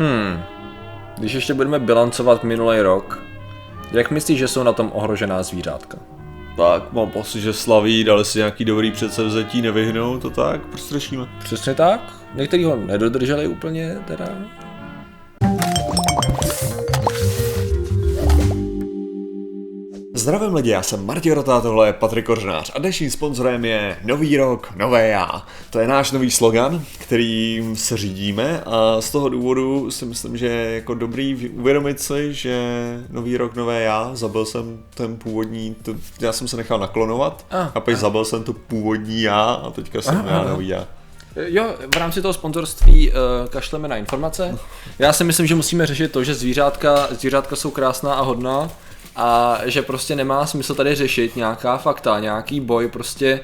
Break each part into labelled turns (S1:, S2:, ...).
S1: Hmm. Když ještě budeme bilancovat minulý rok, jak myslíš, že jsou na tom ohrožená zvířátka?
S2: Tak, mám pocit, že slaví, dali si nějaký dobrý předsevzetí, nevyhnou to tak, prostě řešíme.
S1: Přesně tak. Někteří ho nedodrželi úplně, teda.
S2: Zdravím lidi, já jsem Martin Rota, tohle je Patrik Kořenář a dnešním sponzorem je Nový rok, nové já. To je náš nový slogan, kterým se řídíme a z toho důvodu si myslím, že je jako dobrý uvědomit si, že Nový rok, nové já, zabil jsem ten původní, to, já jsem se nechal naklonovat
S1: Ah,
S2: a pak zabil jsem to původní já a teďka jsem
S1: Ah,
S2: já
S1: ah.
S2: nový já.
S1: Jo, v rámci toho sponzorství uh, kašleme na informace. Já si myslím, že musíme řešit to, že zvířátka, zvířátka jsou krásná a hodná a že prostě nemá smysl tady řešit nějaká fakta, nějaký boj prostě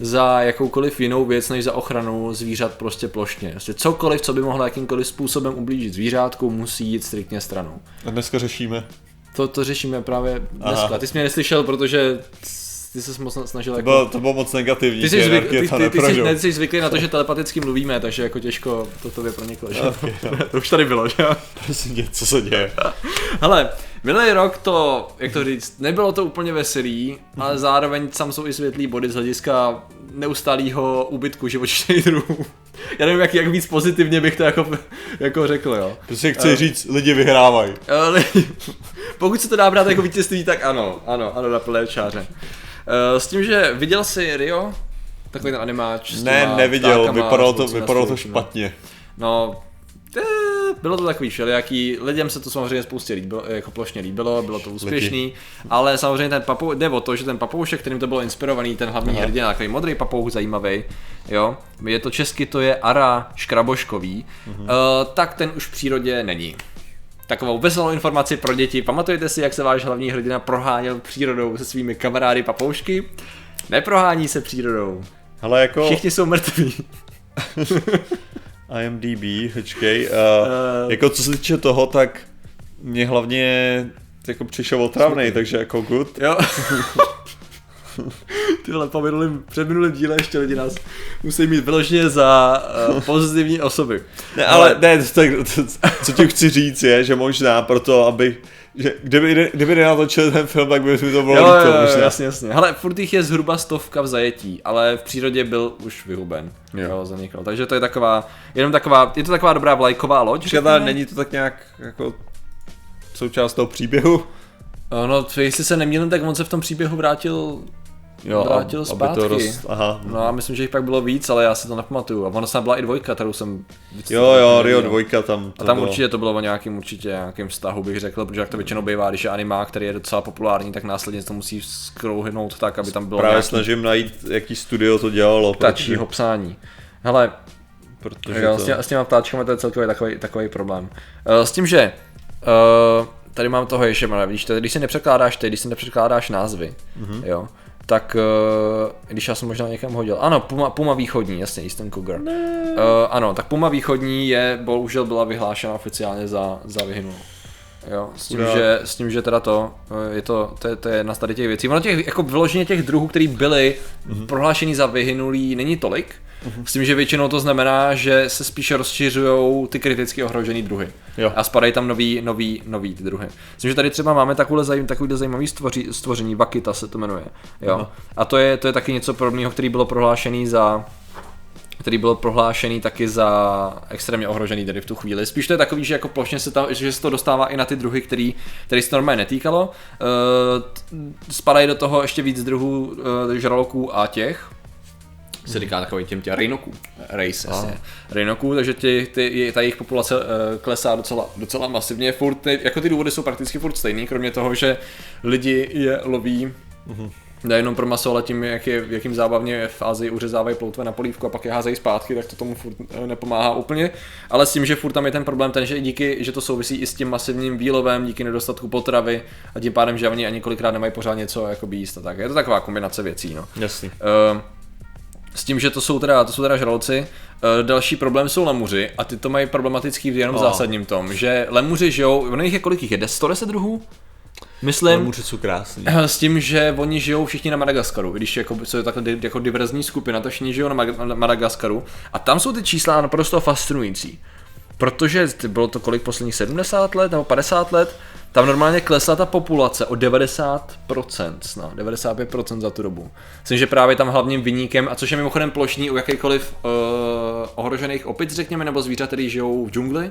S1: za jakoukoliv jinou věc, než za ochranu zvířat prostě plošně. Prostě cokoliv, co by mohlo jakýmkoliv způsobem ublížit zvířátku, musí jít striktně stranou.
S2: A dneska řešíme.
S1: To, to řešíme právě dneska.
S2: Aha.
S1: Ty jsi mě neslyšel, protože ty se moc snažil
S2: To
S1: jako...
S2: bylo, to bylo moc negativní,
S1: Ty jsi, zvyk, ty, ty, ty, jsi, ne, ty jsi zvyklý na to, že telepaticky mluvíme, takže jako těžko to tobě proniklo, že?
S2: Okay, no.
S1: to už tady bylo, že jo?
S2: Prosím tě, co se děje?
S1: Hele, minulý rok to, jak to říct, nebylo to úplně veselý, ale zároveň tam jsou i světlý body z hlediska neustálého úbytku živočišných druhů. Já nevím, jak, jak víc pozitivně bych to jako, jako řekl, jo.
S2: Prostě chci říct, lidi vyhrávají.
S1: Ale pokud se to dá brát jako vítězství, tak ano, ano, ano, na plné čáře. Eh, S tím, že viděl jsi Rio? Takový ten animáč
S2: Ne, neviděl,
S1: ptákama,
S2: vypadalo to, vypadalo to
S1: no.
S2: špatně.
S1: No, bylo to takový všelijaký, lidem se to samozřejmě spoustě líbilo, jako plošně líbilo, bylo to úspěšný, ale samozřejmě ten papou, jde o to, že ten papoušek, kterým to bylo inspirovaný, ten hlavní
S2: Aha.
S1: hrdina, takový modrý papouch, zajímavý, jo, je to česky, to je Ara Škraboškový, uh, tak ten už v přírodě není. Takovou veselou informaci pro děti. Pamatujete si, jak se váš hlavní hrdina proháněl přírodou se svými kamarády papoušky? Neprohání se přírodou.
S2: Ale jako
S1: Všichni jsou mrtví.
S2: IMDb, počkej, uh,
S1: Eh.
S2: jako co se týče toho, tak mě hlavně jako přišel otravnej, takže jako good.
S1: Jo. Ty vole, po minulým, před minulým díle ještě lidi nás musí mít vyloženě za uh, pozitivní osoby.
S2: Ne, ale ne, tak, to, co ti chci říct je, že možná proto, aby, že kdyby, kdyby nenatočil ten film, tak by mi to bylo
S1: Jo,
S2: líto
S1: jo,
S2: možná.
S1: jasně, jasně. Hele, furt jich je zhruba stovka v zajetí, ale v přírodě byl už vyhuben.
S2: Jo.
S1: Jo, zanikl. Takže to je taková, jenom taková, je to taková dobrá vlajková loď.
S2: Ale
S1: řekněme.
S2: není to tak nějak jako součást toho příběhu?
S1: No, jestli se nemělím, tak on se v tom příběhu vrátil
S2: Jo,
S1: Vrátil
S2: aby
S1: zpátky.
S2: to roz... Aha.
S1: No a myslím, že jich pak bylo víc, ale já si to nepamatuju. A ono snad byla i dvojka, kterou jsem...
S2: Jo, jo, Rio. 2 tam.
S1: A tam
S2: bylo.
S1: určitě to bylo o nějakým určitě nějakým vztahu, bych řekl, protože jak to většinou bývá, když je animák, který je docela populární, tak následně to musí skrouhnout tak, aby tam bylo
S2: Právě
S1: nějaký
S2: snažím najít, jaký studio to dělalo.
S1: ptačího psání. Hele,
S2: protože
S1: jo,
S2: to...
S1: s, tě, s těma ptáčkami to je celkově takový, takový problém. Uh, s tím, že uh, tady mám toho ještě, vidíš, to, když si nepřekládáš ty, když si nepřekládáš názvy, mm-hmm. jo, tak uh, když já jsem možná někam hodil, ano, Puma, Puma východní, jasně, Eastern Cougar. Uh, ano, tak Puma východní je, bohužel byla vyhlášena oficiálně za, za vyhynulou. Jo, s tím, že, s tím, že teda to, eh, je to, to, je, to je jedna z tady těch věcí. Ono těch, jako vyloženě těch druhů, který byly mm-hmm. prohlášený za vyhynulý, není tolik. Mm-hmm. S tím, že většinou to znamená, že se spíše rozšiřují ty kriticky ohrožený druhy.
S2: Jo.
S1: A spadají tam nový, nový, nový ty druhy. S tím, že tady třeba máme takovýhle, zajím, takovýhle zajímavý stvoří, stvoření, Vakita se to jmenuje. Jo.
S2: Aha.
S1: A to je, to je taky něco podobného, který bylo prohlášený za který byl prohlášený taky za extrémně ohrožený tady v tu chvíli. Spíš to je takový, že jako plošně se, tam, že se to dostává i na ty druhy, který, který se normálně netýkalo. Uh, spadají do toho ještě víc druhů uh, žraloků a těch, se říká takový těm těm rejnoků, race, jasně, rejnoků, takže ty, ty, ta jejich populace uh, klesá docela, docela masivně, furt, ty, jako ty důvody jsou prakticky furt stejný, kromě toho, že lidi je loví nejenom pro maso, ale tím, jak je, jakým zábavně v Ázii uřezávají ploutve na polívku a pak je házejí zpátky, tak to tomu furt eh, nepomáhá úplně. Ale s tím, že furt tam je ten problém ten, že i díky, že to souvisí i s tím masivním výlovem, díky nedostatku potravy a tím pádem, že oni ani kolikrát nemají pořád něco jako jíst a tak. Je to taková kombinace věcí, no.
S2: Jasný.
S1: Uh, s tím, že to jsou teda, to jsou teda žraloci. Uh, další problém jsou lemuři a ty to mají problematický v jenom
S2: Oh.
S1: zásadním tom, že lemuři žijou, ono jich je kolik jich je, 110 druhů? Myslím,
S2: krásný.
S1: s tím, že oni žijou všichni na Madagaskaru, když jako, co je takhle jako diverzní skupina, tak všichni žijou na, Mag- na Madagaskaru a tam jsou ty čísla naprosto fascinující. protože bylo to kolik posledních 70 let nebo 50 let, tam normálně klesla ta populace o 90%, snad 95% za tu dobu. Myslím, že právě tam hlavním vyníkem, a což je mimochodem plošní u jakýkoliv uh, ohrožených opic, řekněme, nebo zvířat, který žijou v džungli,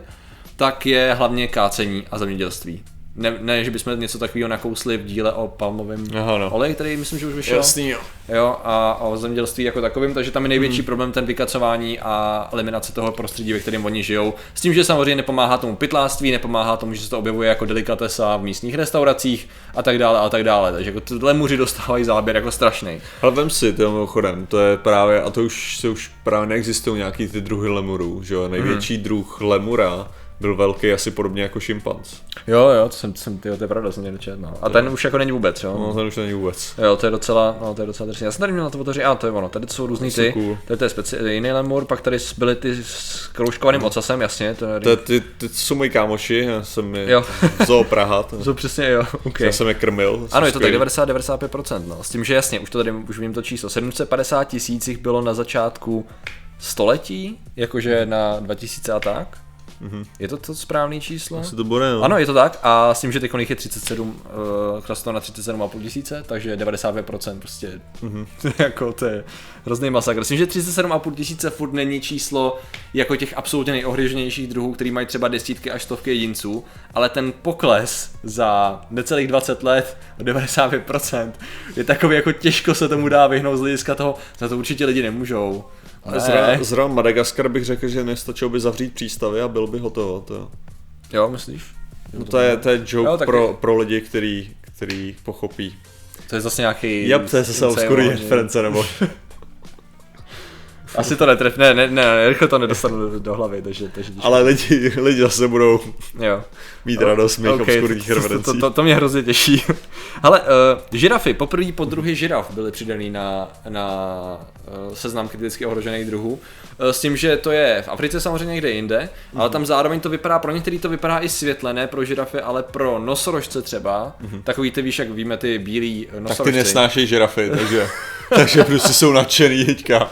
S1: tak je hlavně kácení a zemědělství. Ne, ne, že bychom něco takového nakousli v díle o palmovém
S2: Aha, no.
S1: oleji, který myslím, že už vyšel.
S2: Jasný, jo.
S1: Jo, a, a o zemědělství jako takovým, takže tam je největší hmm. problém ten vykacování a eliminace toho prostředí, ve kterém oni žijou. S tím, že samozřejmě nepomáhá tomu pytláctví, nepomáhá tomu, že se to objevuje jako delikatesa v místních restauracích a tak dále a tak dále. Takže jako tyhle muři dostávají záběr jako strašný.
S2: Ale vem si, to mimochodem, to je právě, a to už se už právě neexistují nějaký ty druhy lemurů, že jo, největší hmm. druh lemura byl velký asi podobně jako šimpanz.
S1: Jo, jo, to jsem, to jsem tyjo, to je pravda, jsem někde četl, no. A ten už jako není vůbec, jo.
S2: No, ten už není vůbec.
S1: Jo, to je docela, no, to je docela drsný. Já jsem tady měl na to otevřít, a to je ono, tady jsou různý ty,
S2: cool.
S1: tady to je speci- jiný lemur, pak tady byly ty s kroužkovaným ocasem, jasně, to je,
S2: To, ty, ty jsou moji kámoši, já jsem je
S1: Jo.
S2: Zoo Praha, to,
S1: jsou přesně, jo, ok.
S2: já jsem je krmil.
S1: Ano, je to tak
S2: skvělí.
S1: 90-95%, no. S tím, že jasně, už to tady, už vím to číslo, 750 tisíc jich bylo na začátku století, jakože na 2000 a tak. Mm-hmm. Je to to správné číslo?
S2: Asi to bude, no.
S1: Ano, je to tak a s tím, že teď je 37, uh, kleslo na 37,5 tisíce, takže 95% prostě, mm-hmm. jako to je hrozný masakr. S tím, že 37,5 tisíce furt není číslo jako těch absolutně nejohroženějších druhů, který mají třeba desítky až stovky jedinců, ale ten pokles za necelých 20 let o 95% je takový, jako těžko se tomu dá vyhnout z hlediska toho, za to určitě lidi nemůžou.
S2: Ale Zra, zra Madagaskar bych řekl, že nestačilo by zavřít přístavy a byl by hotovo. To.
S1: Jo, myslíš?
S2: No to je, to je joke
S1: Jo, taky.
S2: pro, pro lidi, který, který pochopí.
S1: To je zase nějaký...
S2: Jap, to je zase obskurní
S1: ohledně-
S2: reference, nebo...
S1: Asi to netref, ne, ne, ne, rychle to nedostanu do, do hlavy, takže, takže.
S2: Ale lidi, lidi zase budou
S1: jo.
S2: mít radost mých
S1: Ok,
S2: obskurních
S1: to, to,
S2: referencí.
S1: to, to, to, mě hrozně těší. Ale uh, žirafy, poprvé po druhý žiraf byly přidaný na, na uh, seznam kriticky ohrožených druhů. Uh, s tím, že to je v Africe samozřejmě někde jinde, mm-hmm. ale tam zároveň to vypadá, pro některý to vypadá i světle, ne pro žirafy, ale pro nosorožce třeba. Mm-hmm. Takový ty víš, jak víme, ty bílí eh,
S2: tak ty nesnášejí žirafy, takže, takže prostě jsou nadšený teďka.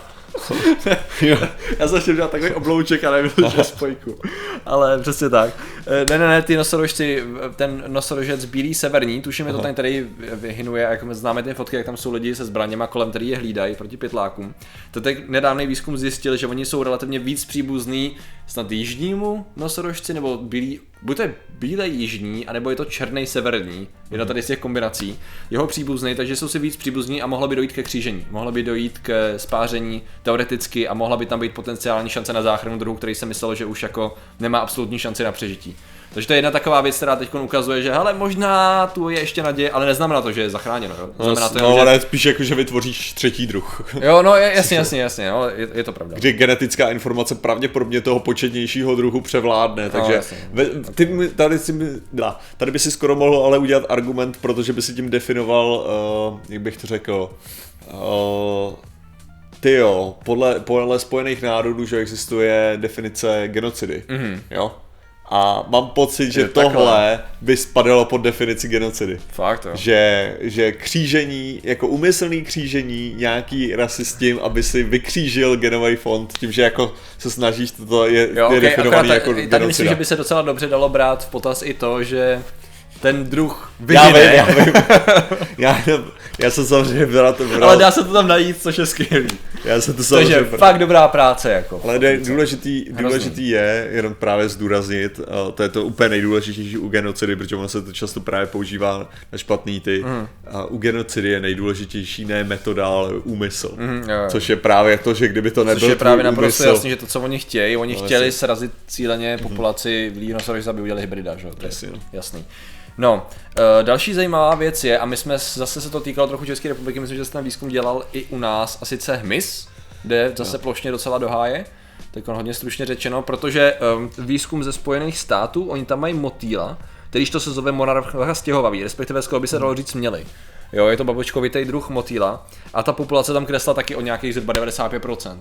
S1: Já jsem chtěl dělat takový oblouček, ale nebyl že spojku. Ale přesně tak. Eh, Ne, ne, ne, ty nosorožci, ten nosorožec bílý severní, tuším je to ten, který vyhynuje, jak známe ty fotky, jak tam jsou lidi se zbraněma kolem, který je hlídají proti pytlákům. To teď nedávný výzkum zjistil, že oni jsou relativně víc příbuzný snad jižnímu nosorožci, nebo bílý, buď to je bílej jižní, anebo je to černý severní, jedna tady z těch kombinací, jeho příbuzný, takže jsou si víc příbuzní a mohlo by dojít ke křížení, mohlo by dojít k spáření teoreticky a mohla by tam být potenciální šance na záchranu druhu, který se myslel, že už jako nemá absolutní šanci na přežití. Takže to je jedna taková věc, která teď ukazuje, že hele, možná tu je ještě naděje, ale neznamená to, že je zachráněno. Jo? Znamená to,
S2: no,
S1: jenom, že...
S2: ale spíš jako, že vytvoříš třetí druh.
S1: Jo, no jasně, jasně, jasně, no, je, je to pravda.
S2: Kdy genetická informace pravděpodobně toho početnějšího druhu převládne, takže
S1: jasně.
S2: ve, ty, tady, si, dá, tady by si skoro mohl ale udělat argument, protože by si tím definoval, uh, jak bych to řekl, uh, ty jo, podle, podle Spojených národů, že existuje definice genocidy, mm-hmm. jo? A mám pocit, že
S1: takhle.
S2: tohle by spadalo pod definici genocidy.
S1: Fakt, jo.
S2: Že, že křížení, jako umyslný křížení nějaký rasy s tím, aby si vykřížil genový fond, tím, že jako se snažíš, to je,
S1: Jo,
S2: je
S1: okay,
S2: definovaný jako
S1: tady, tady myslím,
S2: genocida.
S1: že by se docela dobře dalo brát v potaz i to, že ten druh
S2: Já
S1: vyhyne,
S2: vím, já vím. já, já jsem samozřejmě bral to bral,
S1: ale dá se to tam najít, což je skvělý.
S2: já jsem to samozřejmě
S1: Takže
S2: bral.
S1: fakt dobrá práce, jako.
S2: Ale ne, důležitý, důležitý je jenom právě zdůraznit, to je to úplně nejdůležitější u genocidy, protože ono se to často právě používá na špatný ty. Mm. A u genocidy je nejdůležitější ne metoda, ale úmysl.
S1: Mhm, jo, jo.
S2: Což je právě to, že kdyby to nebyl
S1: Což je právě naprosto
S2: úmysl,
S1: jasný, že to, co oni chtějí, oni
S2: No,
S1: chtěli
S2: jasně.
S1: srazit cíleně populaci v nosorožce, aby udělali hybrida, že? To je
S2: no.
S1: jasný. No, uh, další zajímavá věc je, a my jsme, zase se to týkalo trochu České republiky, myslím, že se ten výzkum dělal i u nás, a sice hmyz, jde zase plošně docela do háje, tak hodně stručně řečeno, protože um, výzkum ze Spojených států, oni tam mají motýla, kterýž to se zove monarcha stěhovavý, respektive skoro by se dalo říct měli. Jo, je to babočkovitý druh motýla a ta populace tam kresla taky o nějakých zhruba 95%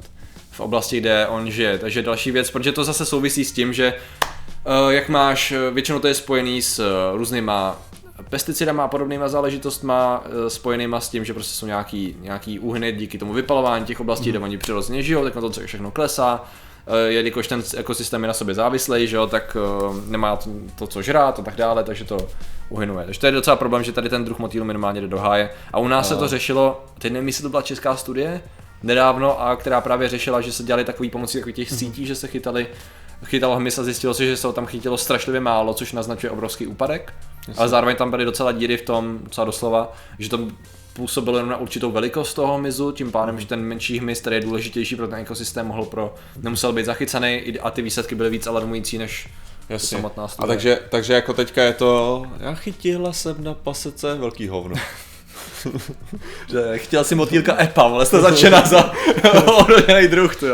S1: v oblasti, kde on žije. Takže další věc, protože to zase souvisí s tím, že jak máš, eh, většinou to je spojený s uh, různýma pesticidama a podobnýma záležitostma spojenýma s tím, že prostě jsou nějaký, nějaký úhyny díky tomu vypalování těch oblastí, mm. kde oni přirozeně žijou, tak na to všechno klesá. eh, jelikož ten ekosystém je na sobě závislý, že jo, tak eh, nemá to, to, co žrát a tak dále, takže to uhynuje. Takže to je docela problém, že tady ten druh motýl minimálně jde do háje. A u nás se to řešilo, teď nevím, jestli to byla česká studie, nedávno, a která právě řešila, že se dělali takový pomocí takových těch sítí, že se chytali chytalo hmyz a zjistilo se, že se ho tam chytilo strašlivě málo, což naznačuje obrovský úpadek. Ale zároveň tam byly docela díry v tom, docela doslova, že to působilo jenom na určitou velikost toho hmyzu, tím pádem, že ten menší hmyz, který je důležitější pro ten ekosystém, mohl pro, nemusel být zachycený a ty výsledky byly víc alarmující než
S2: Jasně.
S1: samotná
S2: A
S1: studie.
S2: takže, takže jako teďka je to, já chytila jsem na pasece velký hovno.
S1: Že chtěl si motýlka EPA, ale jste začená za ohrožený druh, to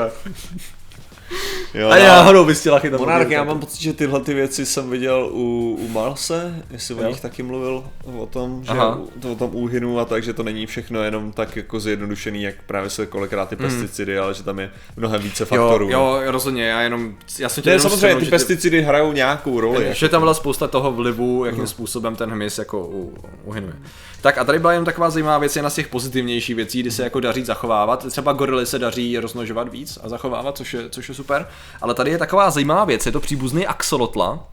S1: jo. A náhodou bys chtěla chytat
S2: Monarch,
S1: motýlka.
S2: já mám pocit, že tyhle ty věci jsem viděl u, u Marse, jestli o
S1: Jo.
S2: nich taky mluvil, o tom, že
S1: Aha.
S2: to, o tom úhynu a tak, že to není všechno jenom tak jako zjednodušený, jak právě se kolikrát ty pesticidy, ale že tam je mnohem více faktorů.
S1: Hmm. Jo, jo, rozhodně, já jenom, já jsem tě
S2: Ne,
S1: jenom
S2: samozřejmě
S1: střelnul,
S2: ty
S1: že
S2: pesticidy hrajou nějakou roli.
S1: Že tam byla spousta toho vlivu, jakým způsobem ten hmyz jako u- uhynuje. Tak a tady byla jen taková zajímavá věc, jedna z těch pozitivnějších věcí, kdy se jako daří zachovávat. Třeba gorily se daří rozmnožovat víc a zachovávat, což je, což je super. Ale tady je taková zajímavá věc, je to příbuzný axolotla,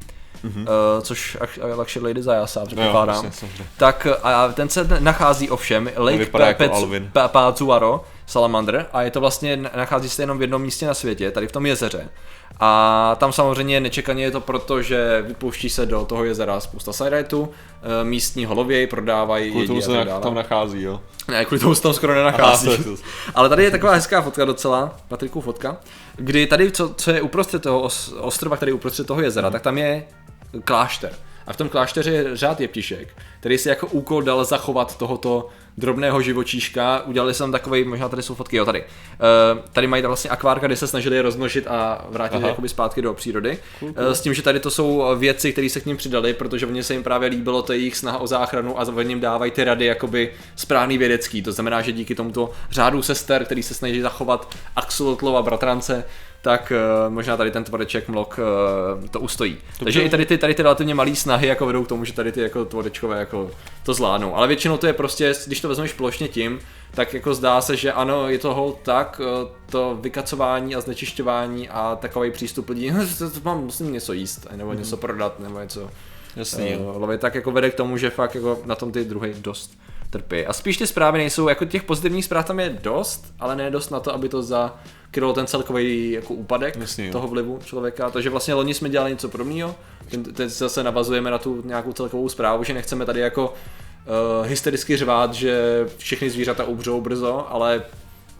S1: mm-hmm. uh, což Ak- Luxury Lady Zajasa, předpokládám.
S2: samozřejmě.
S1: tak a ten se nachází ovšem Lake
S2: vypadá
S1: Salamander a je to vlastně, nachází se jenom v jednom místě na světě, tady v tom jezeře. A tam samozřejmě nečekaně je to proto, že vypouští se do toho jezera spousta sajrajtů, eh, místní holověj prodávají
S2: Kvůli tomu se tam nachází, jo.
S1: Ne, kvůli tomu se tam skoro nenachází.
S2: Aha.
S1: Ale tady je taková hezká fotka docela, Patriku fotka, kdy tady, co, co je uprostřed toho os, ostrova, který je uprostřed toho jezera, tak tam je klášter. A v tom klášteře je řád jeptišek, který si jako úkol dal zachovat tohoto drobného živočíška. Udělali jsem takový, možná tady jsou fotky, jo tady. Uh, tady mají vlastně akvárka, kde se snažili je rozmnožit a vrátit
S2: Aha.
S1: jakoby zpátky do přírody. Cool, cool. S tím, že tady to jsou věci, které se k ním přidali, protože oni se jim právě líbilo to jejich snaha o záchranu a oni jim dávají ty rady jakoby správný vědecký. To znamená, že díky tomuto řádu sester, který se snaží zachovat Axolotlova bratrance, tak uh, možná tady ten tvrdeček mlok uh, to ustojí. To Takže i tady ty, tady ty relativně malé snahy jako vedou k tomu, že tady ty jako tvrdečkové jako to zvládnou. Ale většinou to je prostě, když to vezmeš plošně tím, tak jako zdá se, že ano, je to hold tak, uh, to vykacování a znečišťování a takový přístup lidí, to, to mám musím něco jíst, nebo něco prodat, nebo něco
S2: Jasný,
S1: uh, lovit, tak jako vede k tomu, že fakt jako na tom ty druhy dost trpí. A spíš ty zprávy nejsou, jako těch pozitivních zpráv tam je dost, ale ne dost na to, aby to zakrylo ten celkový jako úpadek
S2: Jasně, jo.
S1: toho vlivu člověka. Takže vlastně loni jsme dělali něco podobného. Ten- Teď zase navazujeme na tu nějakou celkovou zprávu, že nechceme tady jako uh, hystericky řvát, že všechny zvířata umřou brzo, ale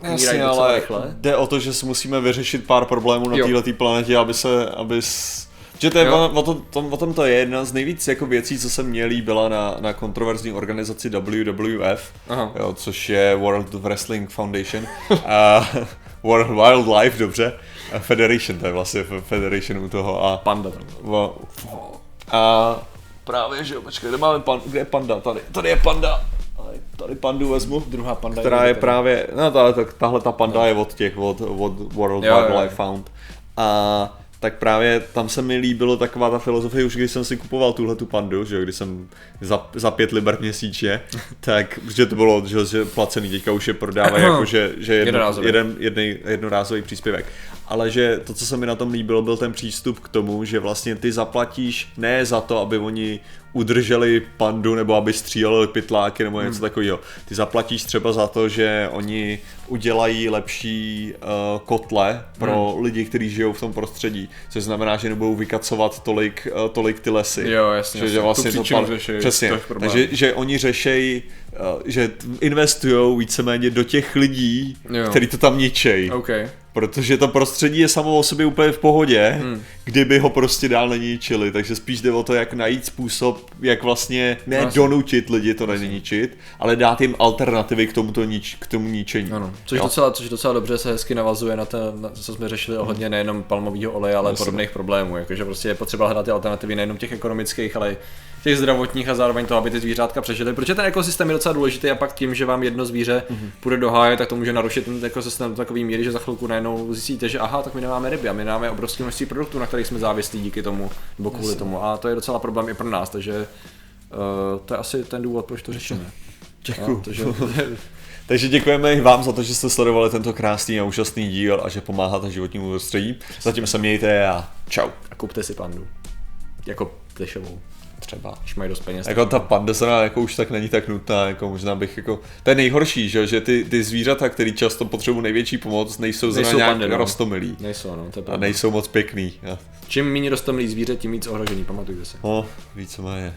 S2: Jasně, ale
S1: rychle.
S2: jde o to, že si musíme vyřešit pár problémů na této planetě, aby se, aby s... že to je,
S1: Jo.
S2: o, o, tom, tom, o tom to je jedna z nejvíc jako věcí, co se mě líbila na, na kontroverzní organizaci WWF,
S1: Aha.
S2: jo, což je World Wrestling Foundation, a World Wildlife, dobře, a Federation, to je vlastně Federation u toho a,
S1: Panda
S2: a, a právě, že jo, počkej, kde máme pan, kde je panda, tady, tady je panda, tady, pandu vezmu
S1: Druhá panda
S2: která je
S1: tady.
S2: právě, no tahle, tak, tahle ta panda je od těch, od, od World
S1: Jo, jo, jo.
S2: Wildlife Fund. A tak právě tam se mi líbilo taková ta filozofie, už když jsem si kupoval tuhle tu pandu, že jo, když jsem za, za pět liber měsíčně, tak, protože to bylo, že, že placený, teďka už je prodávají jako, že, že jedno,
S1: Jednorázový.
S2: jeden, jednej, jednorázový příspěvek. Ale že to, co se mi na tom líbilo, byl ten přístup k tomu, že vlastně ty zaplatíš ne za to, aby oni udrželi pandu nebo aby stříleli pytláky nebo něco takového. Ty zaplatíš třeba za to, že oni udělají lepší uh, kotle pro lidi, kteří žijou v tom prostředí, což znamená, že nebudou vykacovat tolik, uh, tolik ty lesy.
S1: Jo, jasně,
S2: Že,
S1: jasně.
S2: že
S1: Tu
S2: vlastně to
S1: příčinu
S2: pan-
S1: řeší,
S2: Přesně.
S1: to.
S2: Takže že oni řešejí, uh, že investují víceméně do těch lidí,
S1: Jo.
S2: kteří to tam ničejí.
S1: OK.
S2: Protože to prostředí je samo o sobě úplně v pohodě, hmm. Kdyby ho prostě dál neníčili, takže spíš jde o to, jak najít způsob, jak vlastně ne
S1: Jasně.
S2: donutit lidi to neníčit, ale dát jim alternativy k tomuto nič, k tomu ničení.
S1: Ano, což
S2: Jo.
S1: docela, což docela dobře se hezky navazuje na to, na, co jsme řešili ohledně nejenom palmového oleje, ale
S2: Jasně.
S1: podobných problémů. Jakože prostě je potřeba hledat ty alternativy nejenom těch ekonomických, ale i těch zdravotních a zároveň toho, aby ty zvířátka přežily. Protože ten ekosystém je docela důležitý a pak tím, že vám jedno zvíře
S2: Mhm.
S1: půjde do háje, tak to může narušit ten ekosystém do takové míry, že za chvilku najednou zjistíte, že aha, tak my nemáme ryby a my nemáme obrovské množství produktů, na kterých jsme závislí díky tomu nebo kvůli tomu. A to je docela problém i pro nás, takže uh, to je asi ten důvod, proč to řešíme.
S2: Děkuju.
S1: No, takže,
S2: Takže děkujeme i vám za to, že jste sledovali tento krásný a úžasný díl a že pomáháte životnímu prostředí. Zatím se mějte a čau.
S1: a kupte si pandu. Jako plišovou,
S2: Třeba.
S1: když mají dost peněz.
S2: Jako ta pandesana jako už tak není tak nutná, jako možná bych jako, to je nejhorší, že, že ty, ty zvířata, který často potřebují největší pomoc, nejsou zrovna
S1: Nejsou
S2: nějak
S1: pandy, no.
S2: rostomilí.
S1: Nejsou, no, to je
S2: A nejsou moc pěkný. A,
S1: Čím méně rostomilý zvíře, tím víc ohrožený, pamatujte si.
S2: no, víceméně.